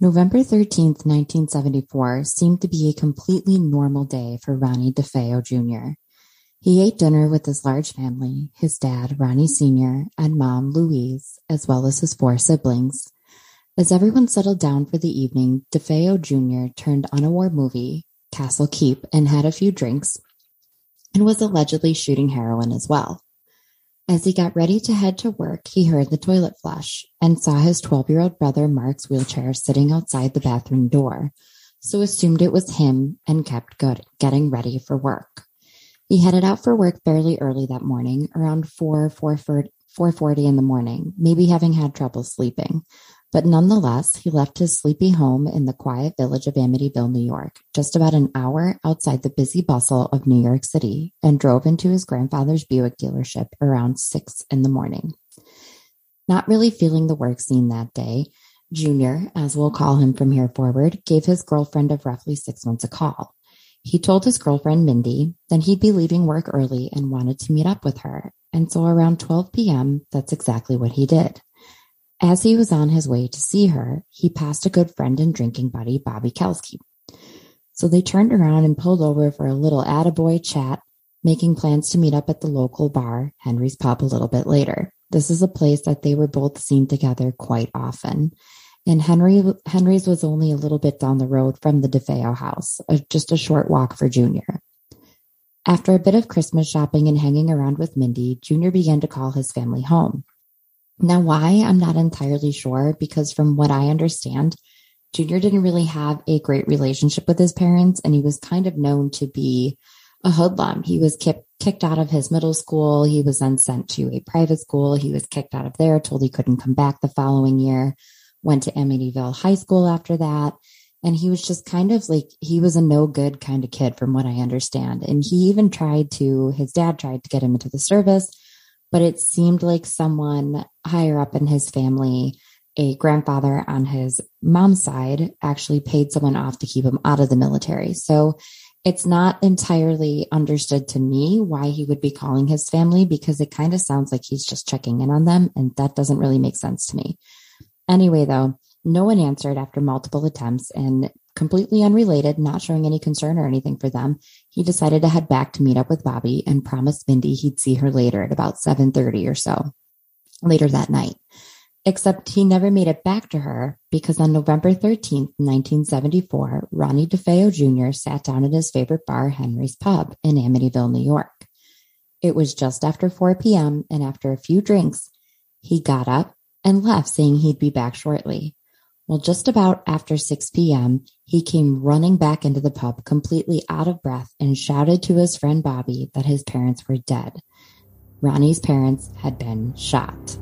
November 13th, 1974 seemed to be a completely normal day for Ronnie DeFeo Jr. He ate dinner with his large family, his dad, Ronnie Sr., and mom, Louise, as well as his four siblings. As everyone settled down for the evening, DeFeo Jr. turned on a war movie, Castle Keep, and had a few drinks, and was allegedly shooting heroin as well. As he got ready to head to work, he heard the toilet flush and saw his 12 year old brother Mark's wheelchair sitting outside the bathroom door, so assumed it was him and kept good, getting ready for work. He headed out for work fairly early that morning, around 4, 4.40 in the morning, maybe having had trouble sleeping. But nonetheless, he left his sleepy home in the quiet village of Amityville, New York, just about an hour outside the busy bustle of New York City, and drove into his grandfather's Buick dealership around six in the morning. Not really feeling the work scene that day, Junior, as we'll call him from here forward, gave his girlfriend of roughly six months a call. He told his girlfriend, Mindy, that he'd be leaving work early and wanted to meet up with her. And so around 12 p.m., that's exactly what he did. As he was on his way to see her, he passed a good friend and drinking buddy, Bobby Kelske. So they turned around and pulled over for a little attaboy chat, making plans to meet up at the local bar, Henry's Pub, a little bit later. This is a place that they were both seen together quite often. And Henry Henry's was only a little bit down the road from the DeFeo house, uh, just a short walk for Junior. After a bit of Christmas shopping and hanging around with Mindy, Junior began to call his family home. Now, why? I'm not entirely sure because from what I understand, Junior didn't really have a great relationship with his parents and he was kind of known to be a hoodlum. He was kicked, kicked out of his middle school. He was then sent to a private school. He was kicked out of there, told he couldn't come back the following year, went to Amityville High School after that. And he was just kind of like, he was a no good kind of kid from what I understand. And he even tried to, his dad tried to get him into the service but it seemed like someone higher up in his family, a grandfather on his mom's side, actually paid someone off to keep him out of the military. So it's not entirely understood to me why he would be calling his family because it kind of sounds like he's just checking in on them. And that doesn't really make sense to me. Anyway, though, no one answered after multiple attempts and completely unrelated, not showing any concern or anything for them, he decided to head back to meet up with Bobby and promised Mindy he'd see her later at about 7:30 or so later that night. Except he never made it back to her because on November 13th, 1974, Ronnie DeFeo Jr. sat down at his favorite bar, Henry's Pub in Amityville, New York. It was just after 4 p.m. and after a few drinks, he got up and left saying he'd be back shortly. Well, just about after 6 p.m., he came running back into the pub completely out of breath and shouted to his friend Bobby that his parents were dead. Ronnie's parents had been shot.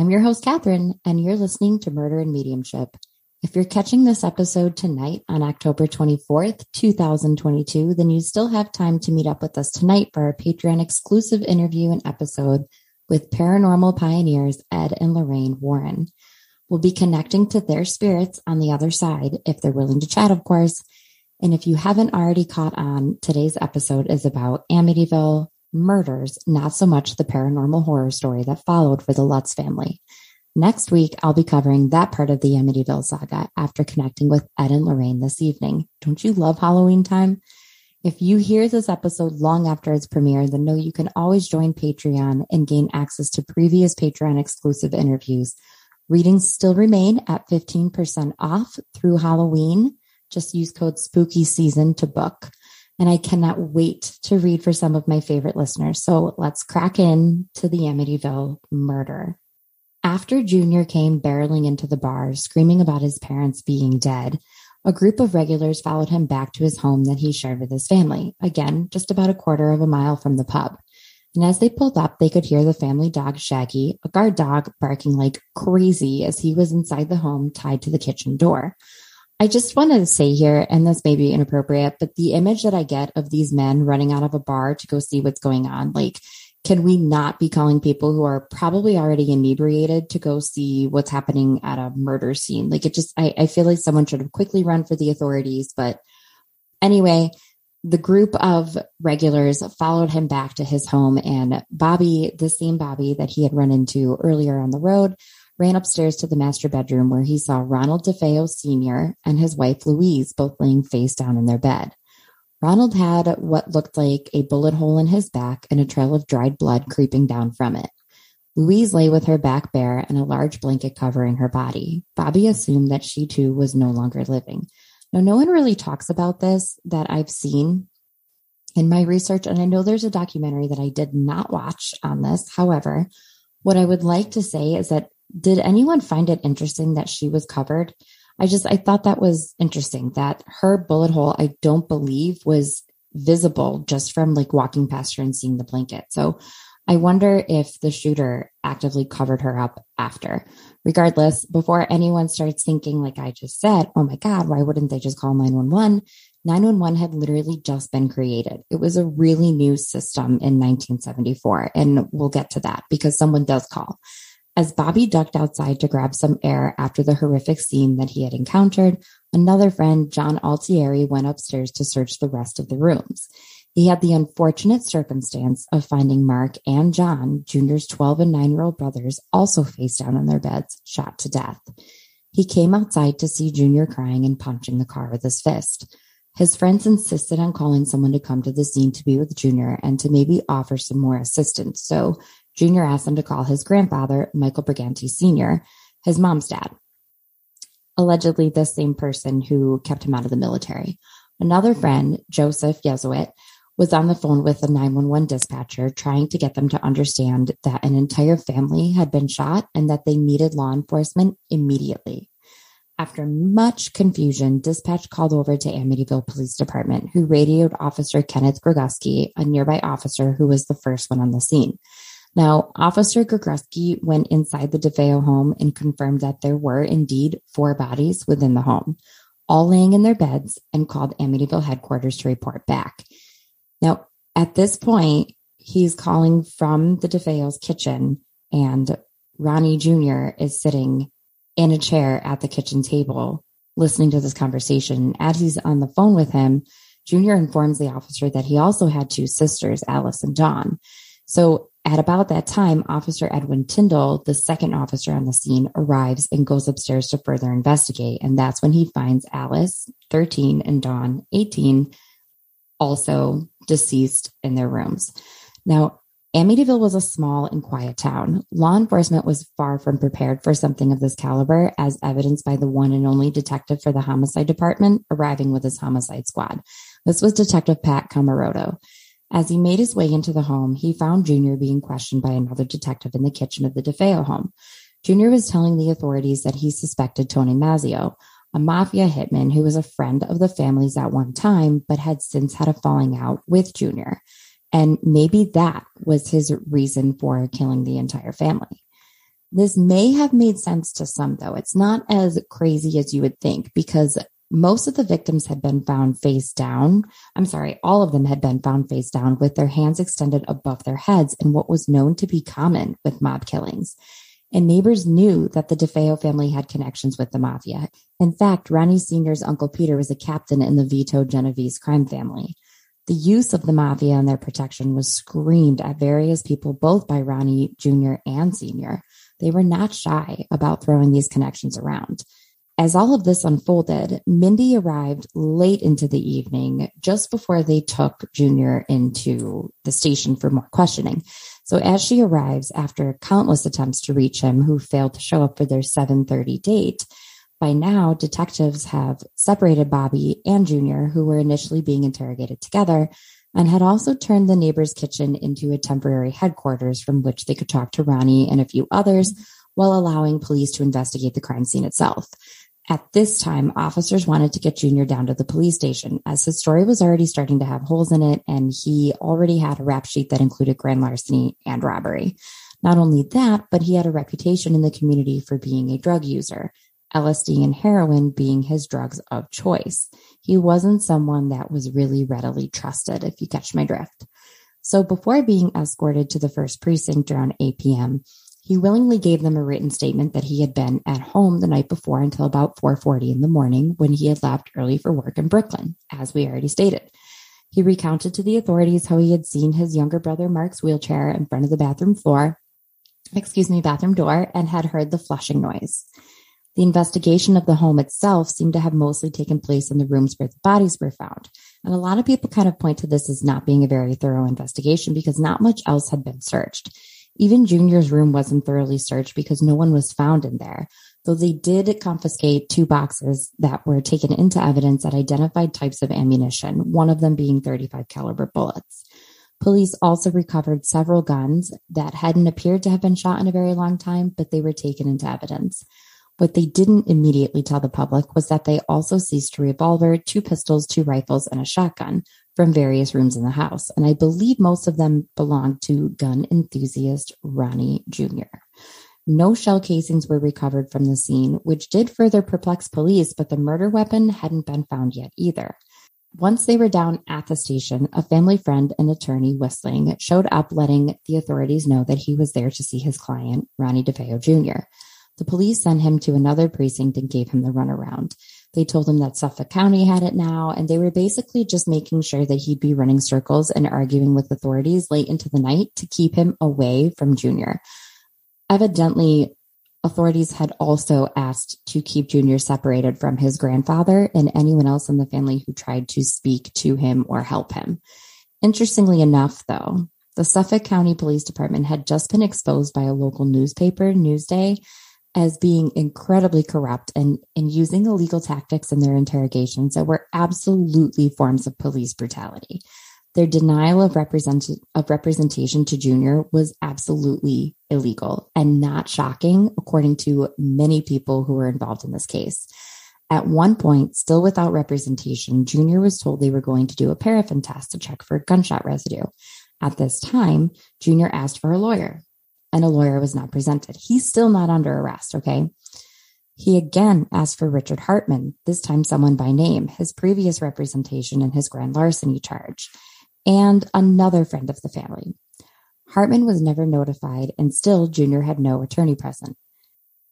I'm your host, Catherine, and you're listening to Murder and Mediumship. If you're catching this episode tonight on October 24th, 2022, then you still have time to meet up with us tonight for our Patreon exclusive interview and episode with paranormal pioneers Ed and Lorraine Warren. We'll be connecting to their spirits on the other side if they're willing to chat, of course. And if you haven't already caught on, today's episode is about Amityville, murders, not so much the paranormal horror story that followed for the Lutz family. Next week, I'll be covering that part of the Amityville saga after connecting with Ed and Lorraine this evening. Don't you love Halloween time? If you hear this episode long after its premiere, then know you can always join Patreon and gain access to previous Patreon exclusive interviews. Readings still remain at 15% off through Halloween. Just use code spooky season to book and I cannot wait to read for some of my favorite listeners. So let's crack in to the Amityville murder. After Junior came barreling into the bar, screaming about his parents being dead, a group of regulars followed him back to his home that he shared with his family, again, just about a quarter of a mile from the pub. And as they pulled up, they could hear the family dog Shaggy, a guard dog, barking like crazy as he was inside the home tied to the kitchen door. I just wanted to say here, and this may be inappropriate, but the image that I get of these men running out of a bar to go see what's going on, like can we not be calling people who are probably already inebriated to go see what's happening at a murder scene? Like it just, I, I feel like someone should have quickly run for the authorities. But anyway, the group of regulars followed him back to his home and Bobby, the same Bobby that he had run into earlier on the road, ran upstairs to the master bedroom where he saw Ronald DeFeo Sr. and his wife Louise both laying face down in their bed. Ronald had what looked like a bullet hole in his back and a trail of dried blood creeping down from it. Louise lay with her back bare and a large blanket covering her body. Bobby assumed that she too was no longer living. Now, no one really talks about this that I've seen in my research, and I know there's a documentary that I did not watch on this. However, what I would like to say is that did anyone find it interesting that she was covered? I just, I thought that was interesting that her bullet hole, I don't believe was visible just from like walking past her and seeing the blanket. So I wonder if the shooter actively covered her up after. Regardless, before anyone starts thinking, like I just said, oh my God, why wouldn't they just call 911? 911 had literally just been created. It was a really new system in 1974. And we'll get to that because someone does call. As Bobby ducked outside to grab some air after the horrific scene that he had encountered, another friend, John Altieri, went upstairs to search the rest of the rooms. He had the unfortunate circumstance of finding Mark and John, Junior's 12 and 9 year old brothers, also face down on their beds, shot to death. He came outside to see Junior crying and punching the car with his fist. His friends insisted on calling someone to come to the scene to be with Junior and to maybe offer some more assistance. So Junior asked them to call his grandfather, Michael Brigante Sr., his mom's dad, allegedly the same person who kept him out of the military. Another friend, Joseph Yeswit, was on the phone with a 911 dispatcher trying to get them to understand that an entire family had been shot and that they needed law enforcement immediately. After much confusion, dispatch called over to Amityville Police Department, who radioed Officer Kenneth Greguski, a nearby officer who was the first one on the scene. Now, Officer Greguski went inside the DeFeo home and confirmed that there were indeed four bodies within the home, all laying in their beds, and called Amityville headquarters to report back. Now, at this point, he's calling from the DeFeo's kitchen, and Ronnie Jr. is sitting in a chair at the kitchen table listening to this conversation. As he's on the phone with him, Junior informs the officer that he also had two sisters, Alice and Dawn. So at about that time, Officer Edwin Tyndall, the second officer on the scene, arrives and goes upstairs to further investigate. And that's when he finds Alice, 13, and Dawn, 18, also deceased in their rooms. Now, Amityville was a small and quiet town. Law enforcement was far from prepared for something of this caliber, as evidenced by the one and only detective for the homicide department arriving with his homicide squad. This was Detective Pat Cammaroto. As he made his way into the home, he found Junior being questioned by another detective in the kitchen of the DeFeo home. Junior was telling the authorities that he suspected Tony Mazzio, a mafia hitman who was a friend of the family's at one time, but had since had a falling out with Junior. And maybe that was his reason for killing the entire family. This may have made sense to some, though. It's not as crazy as you would think because most of the victims had been found face down. I'm sorry, all of them had been found face down with their hands extended above their heads in what was known to be common with mob killings. And neighbors knew that the DeFeo family had connections with the mafia. In fact, Ronnie Sr.'s uncle Peter was a captain in the Vito Genovese crime family. The use of the mafia and their protection was screamed at various people, both by Ronnie Jr. and Sr. They were not shy about throwing these connections around. As all of this unfolded, Mindy arrived late into the evening, just before they took Junior into the station for more questioning. So as she arrives after countless attempts to reach him who failed to show up for their 7:30 date, by now detectives have separated Bobby and Junior, who were initially being interrogated together, and had also turned the neighbor's kitchen into a temporary headquarters from which they could talk to Ronnie and a few others while allowing police to investigate the crime scene itself. At this time, officers wanted to get Junior down to the police station as his story was already starting to have holes in it and he already had a rap sheet that included grand larceny and robbery. Not only that, but he had a reputation in the community for being a drug user, LSD and heroin being his drugs of choice. He wasn't someone that was really readily trusted, if you catch my drift. So before being escorted to the first precinct around 8 p.m., he willingly gave them a written statement that he had been at home the night before until about 4:40 in the morning when he had left early for work in Brooklyn, as we already stated. He recounted to the authorities how he had seen his younger brother Mark's wheelchair in front of the bathroom floor, excuse me, bathroom door, and had heard the flushing noise. The investigation of the home itself seemed to have mostly taken place in the rooms where the bodies were found. And a lot of people kind of point to this as not being a very thorough investigation because not much else had been searched. Even Junior's room wasn't thoroughly searched because no one was found in there, though they did confiscate two boxes that were taken into evidence that identified types of ammunition, one of them being 35 caliber bullets. Police also recovered several guns that hadn't appeared to have been shot in a very long time, but they were taken into evidence. What they didn't immediately tell the public was that they also seized a revolver, two pistols, two rifles, and a shotgun from various rooms in the house. And I believe most of them belonged to gun enthusiast Ronnie Jr. No shell casings were recovered from the scene, which did further perplex police, but the murder weapon hadn't been found yet either. Once they were down at the station, a family friend and attorney, Whistling, showed up letting the authorities know that he was there to see his client, Ronnie DeFeo Jr. The police sent him to another precinct and gave him the runaround. They told him that Suffolk County had it now, and they were basically just making sure that he'd be running circles and arguing with authorities late into the night to keep him away from Junior. Evidently, authorities had also asked to keep Junior separated from his grandfather and anyone else in the family who tried to speak to him or help him. Interestingly enough, though, the Suffolk County Police Department had just been exposed by a local newspaper, Newsday, as being incredibly corrupt and, and using illegal tactics in their interrogations that were absolutely forms of police brutality. Their denial of, represent- of representation to Junior was absolutely illegal and not shocking, according to many people who were involved in this case. At one point, still without representation, Junior was told they were going to do a paraffin test to check for gunshot residue. At this time, Junior asked for a lawyer and a lawyer was not presented. He's still not under arrest, okay? He again asked for Richard Hartman, this time someone by name, his previous representation in his grand larceny charge, and another friend of the family. Hartman was never notified, and still Junior had no attorney present.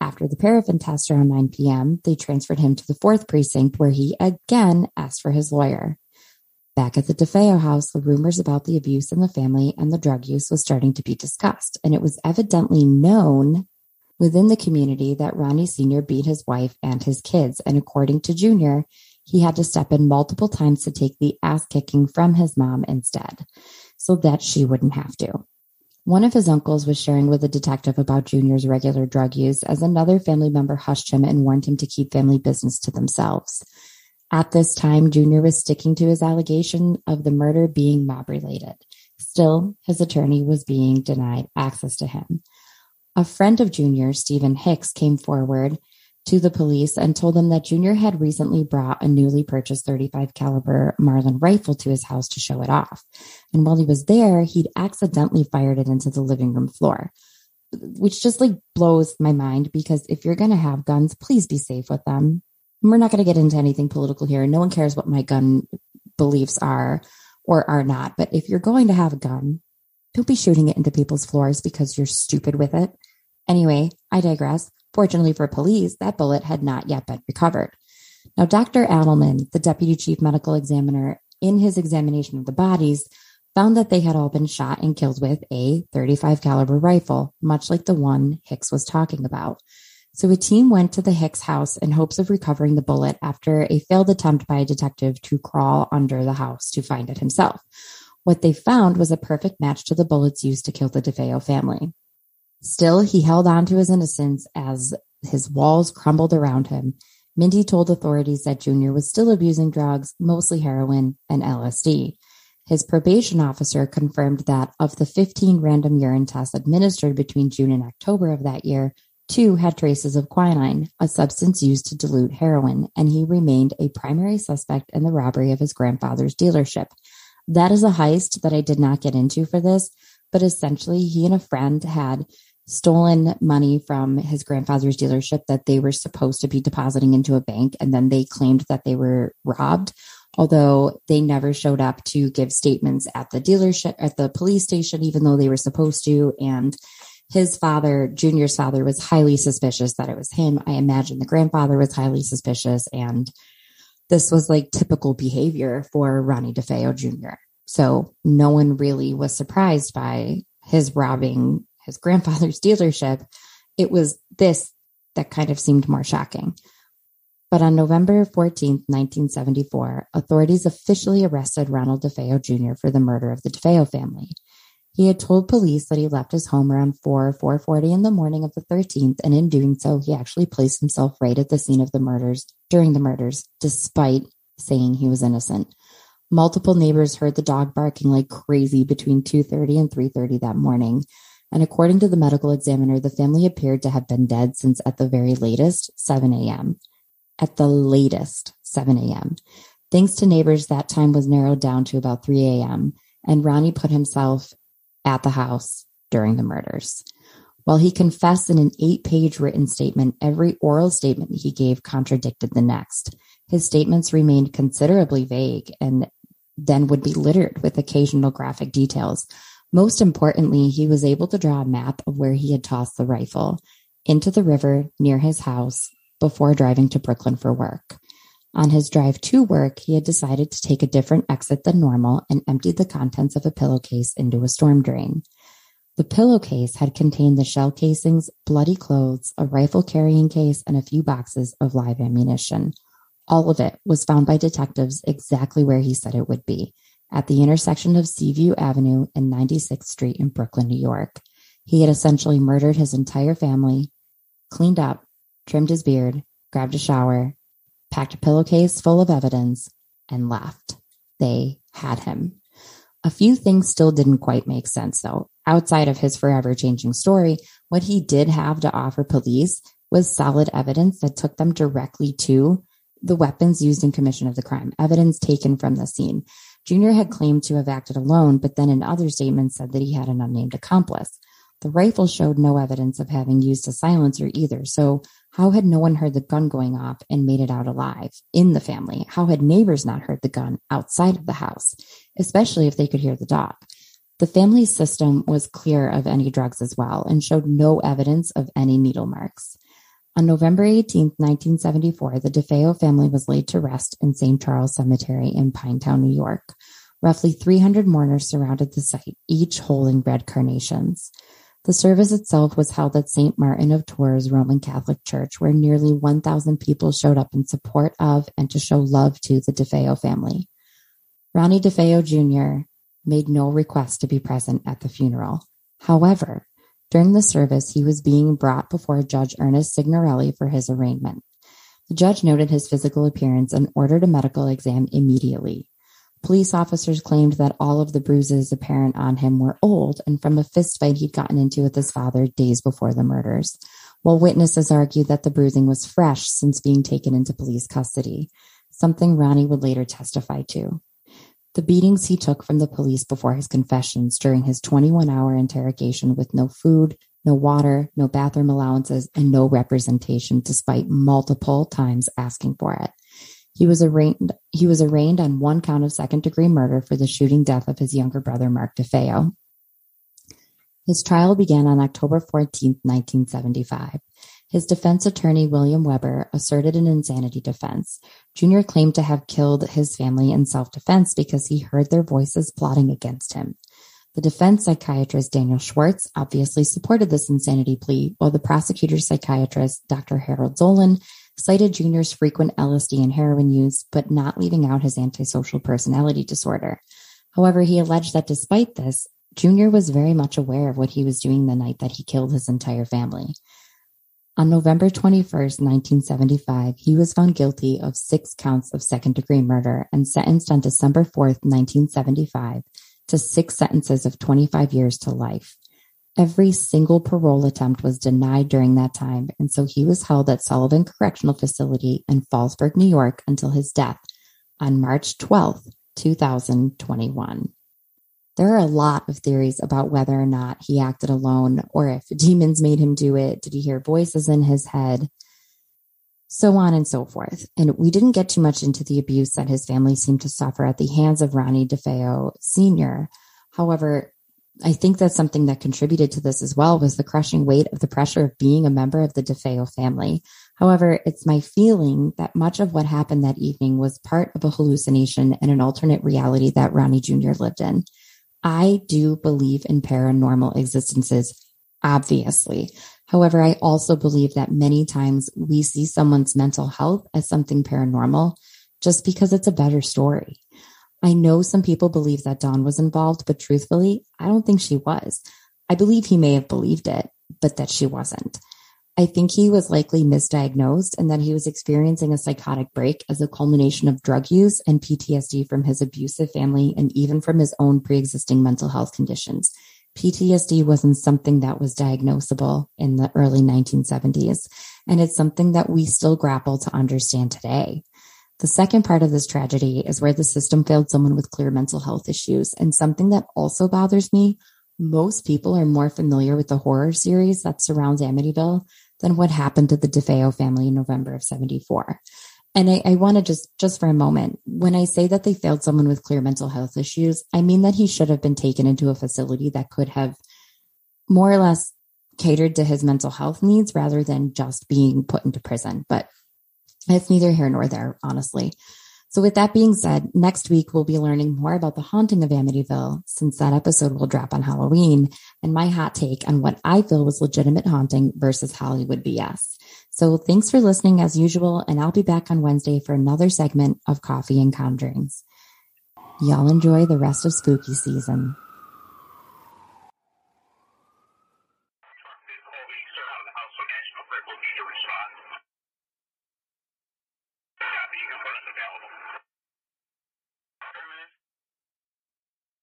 After the paraffin test around 9 p.m., they transferred him to the fourth precinct where he again asked for his lawyer. Back at the DeFeo house, the rumors about the abuse in the family and the drug use was starting to be discussed, and it was evidently known within the community that Ronnie Sr. beat his wife and his kids, and according to Junior, he had to step in multiple times to take the ass kicking from his mom instead, so that she wouldn't have to. One of his uncles was sharing with a detective about Junior's regular drug use as another family member hushed him and warned him to keep family business to themselves. At this time, Junior was sticking to his allegation of the murder being mob related. Still, his attorney was being denied access to him. A friend of Junior, Stephen Hicks, came forward to the police and told them that Junior had recently brought a newly purchased 35 caliber Marlin rifle to his house to show it off. And while he was there, he'd accidentally fired it into the living room floor, which just like blows my mind because if you're going to have guns, please be safe with them we're not going to get into anything political here. No one cares what my gun beliefs are or are not. But if you're going to have a gun, don't be shooting it into people's floors because you're stupid with it. Anyway, I digress. Fortunately for police, that bullet had not yet been recovered. Now, Dr. Adelman, the deputy chief medical examiner, in his examination of the bodies, found that they had all been shot and killed with a 35 caliber rifle, much like the one Hicks was talking about. So a team went to the Hicks house in hopes of recovering the bullet after a failed attempt by a detective to crawl under the house to find it himself. What they found was a perfect match to the bullets used to kill the DeFeo family. Still, he held on to his innocence as his walls crumbled around him. Mindy told authorities that Junior was still abusing drugs, mostly heroin and LSD. His probation officer confirmed that of the 15 random urine tests administered between June and October of that year, Two had traces of quinine, a substance used to dilute heroin, and he remained a primary suspect in the robbery of his grandfather's dealership. That is a heist that I did not get into for this, but essentially, he and a friend had stolen money from his grandfather's dealership that they were supposed to be depositing into a bank, and then they claimed that they were robbed. although they never showed up to give statements at the dealership, at the police station, even though they were supposed to. And his father, Junior's father, was highly suspicious that it was him. I imagine the grandfather was highly suspicious. And this was like typical behavior for Ronnie DeFeo Jr. So no one really was surprised by his robbing his grandfather's dealership. It was this that kind of seemed more shocking. But on November 14, 1974, authorities officially arrested Ronald DeFeo Jr. for the murder of the DeFeo family. He had told police that he left his home around 4 4:40 in the morning of the 13th, and in doing so, he actually placed himself right at the scene of the murders during the murders, despite saying he was innocent. Multiple neighbors heard the dog barking like crazy between 2:30 and 3:30 that morning, and according to the medical examiner, the family appeared to have been dead since at the very latest 7 a.m at the latest 7 a.m. Thanks to neighbors, that time was narrowed down to about 3 a.m., and Ronnie put himself at the house during the murders. While he confessed in an eight page written statement, every oral statement he gave contradicted the next. His statements remained considerably vague and then would be littered with occasional graphic details. Most importantly, he was able to draw a map of where he had tossed the rifle into the river near his house before driving to Brooklyn for work. On his drive to work, he had decided to take a different exit than normal and emptied the contents of a pillowcase into a storm drain. The pillowcase had contained the shell casings, bloody clothes, a rifle carrying case, and a few boxes of live ammunition. All of it was found by detectives exactly where he said it would be, at the intersection of Seaview Avenue and 96th Street in Brooklyn, New York. He had essentially murdered his entire family, cleaned up, trimmed his beard, grabbed a shower, packed a pillowcase full of evidence, and left. They had him. A few things still didn't quite make sense, though. Outside of his forever changing story, what he did have to offer police was solid evidence that took them directly to the weapons used in commission of the crime, evidence taken from the scene. Junior had claimed to have acted alone, but then in other statements said that he had an unnamed accomplice. The rifle showed no evidence of having used a silencer either, so how had no one heard the gun going off and made it out alive in the family? How had neighbors not heard the gun outside of the house, especially if they could hear the dog? The family system was clear of any drugs as well and showed no evidence of any needle marks. On November 18, 1974, the DeFeo family was laid to rest in St. Charles Cemetery in Pinelawn, New York. Roughly 300 mourners surrounded the site, each holding red carnations. The service itself was held at St. Martin of Tours Roman Catholic Church, where nearly 1,000 people showed up in support of and to show love to the DeFeo family. Ronnie DeFeo Jr. made no request to be present at the funeral. However, during the service, he was being brought before Judge Ernest Signorelli for his arraignment. The judge noted his physical appearance and ordered a medical exam immediately. Police officers claimed that all of the bruises apparent on him were old and from a fistfight he'd gotten into with his father days before the murders, while witnesses argued that the bruising was fresh since being taken into police custody, something Ronnie would later testify to. The beatings he took from the police before his confessions during his 21 hour interrogation with no food, no water, no bathroom allowances, and no representation, despite multiple times asking for it. He was arraigned he was arraigned on one count of second degree murder for the shooting death of his younger brother Mark DeFeo. His trial began on October 14, 1975. His defense attorney, William Weber, asserted an insanity defense. Junior claimed to have killed his family in self defense because he heard their voices plotting against him. The defense psychiatrist, Daniel Schwartz, obviously supported this insanity plea, while the prosecutor's psychiatrist, Dr. Harold Zolan, cited Junior's frequent LSD and heroin use, but not leaving out his antisocial personality disorder. However, he alleged that despite this, Junior was very much aware of what he was doing the night that he killed his entire family. On November 21, 1975, he was found guilty of six counts of second degree murder and sentenced on December 4, 1975 to six sentences of 25 years to life. Every single parole attempt was denied during that time, and so he was held at Sullivan Correctional Facility in Fallsburg, New York until his death on March 12, 2021. There are a lot of theories about whether or not he acted alone or if demons made him do it. Did he hear voices in his head? so on and so forth. And we didn't get too much into the abuse that his family seemed to suffer at the hands of Ronnie DeFeo Sr. However, I think that something that contributed to this as well was the crushing weight of the pressure of being a member of the DeFeo family. However, it's my feeling that much of what happened that evening was part of a hallucination and an alternate reality that Ronnie Jr. lived in. I do believe in paranormal existences, obviously. However, I also believe that many times we see someone's mental health as something paranormal just because it's a better story. I know some people believe that Dawn was involved, but truthfully, I don't think she was. I believe he may have believed it, but that she wasn't. I think he was likely misdiagnosed and that he was experiencing a psychotic break as a culmination of drug use and PTSD from his abusive family and even from his own pre existing mental health conditions. PTSD wasn't something that was diagnosable in the early 1970s, and it's something that we still grapple to understand today. The second part of this tragedy is where the system failed someone with clear mental health issues. And something that also bothers me, most people are more familiar with the horror series that surrounds Amityville than what happened to the DeFeo family in November of 74. And I, I want to just, just for a moment, when I say that they failed someone with clear mental health issues, I mean that he should have been taken into a facility that could have more or less catered to his mental health needs rather than just being put into prison. But it's neither here nor there, honestly. So with that being said, next week we'll be learning more about the haunting of Amityville since that episode will drop on Halloween and my hot take on what I feel was legitimate haunting versus Hollywood BS. So thanks for listening as usual. And I'll be back on Wednesday for another segment of coffee and conjurings. Y'all enjoy the rest of spooky season.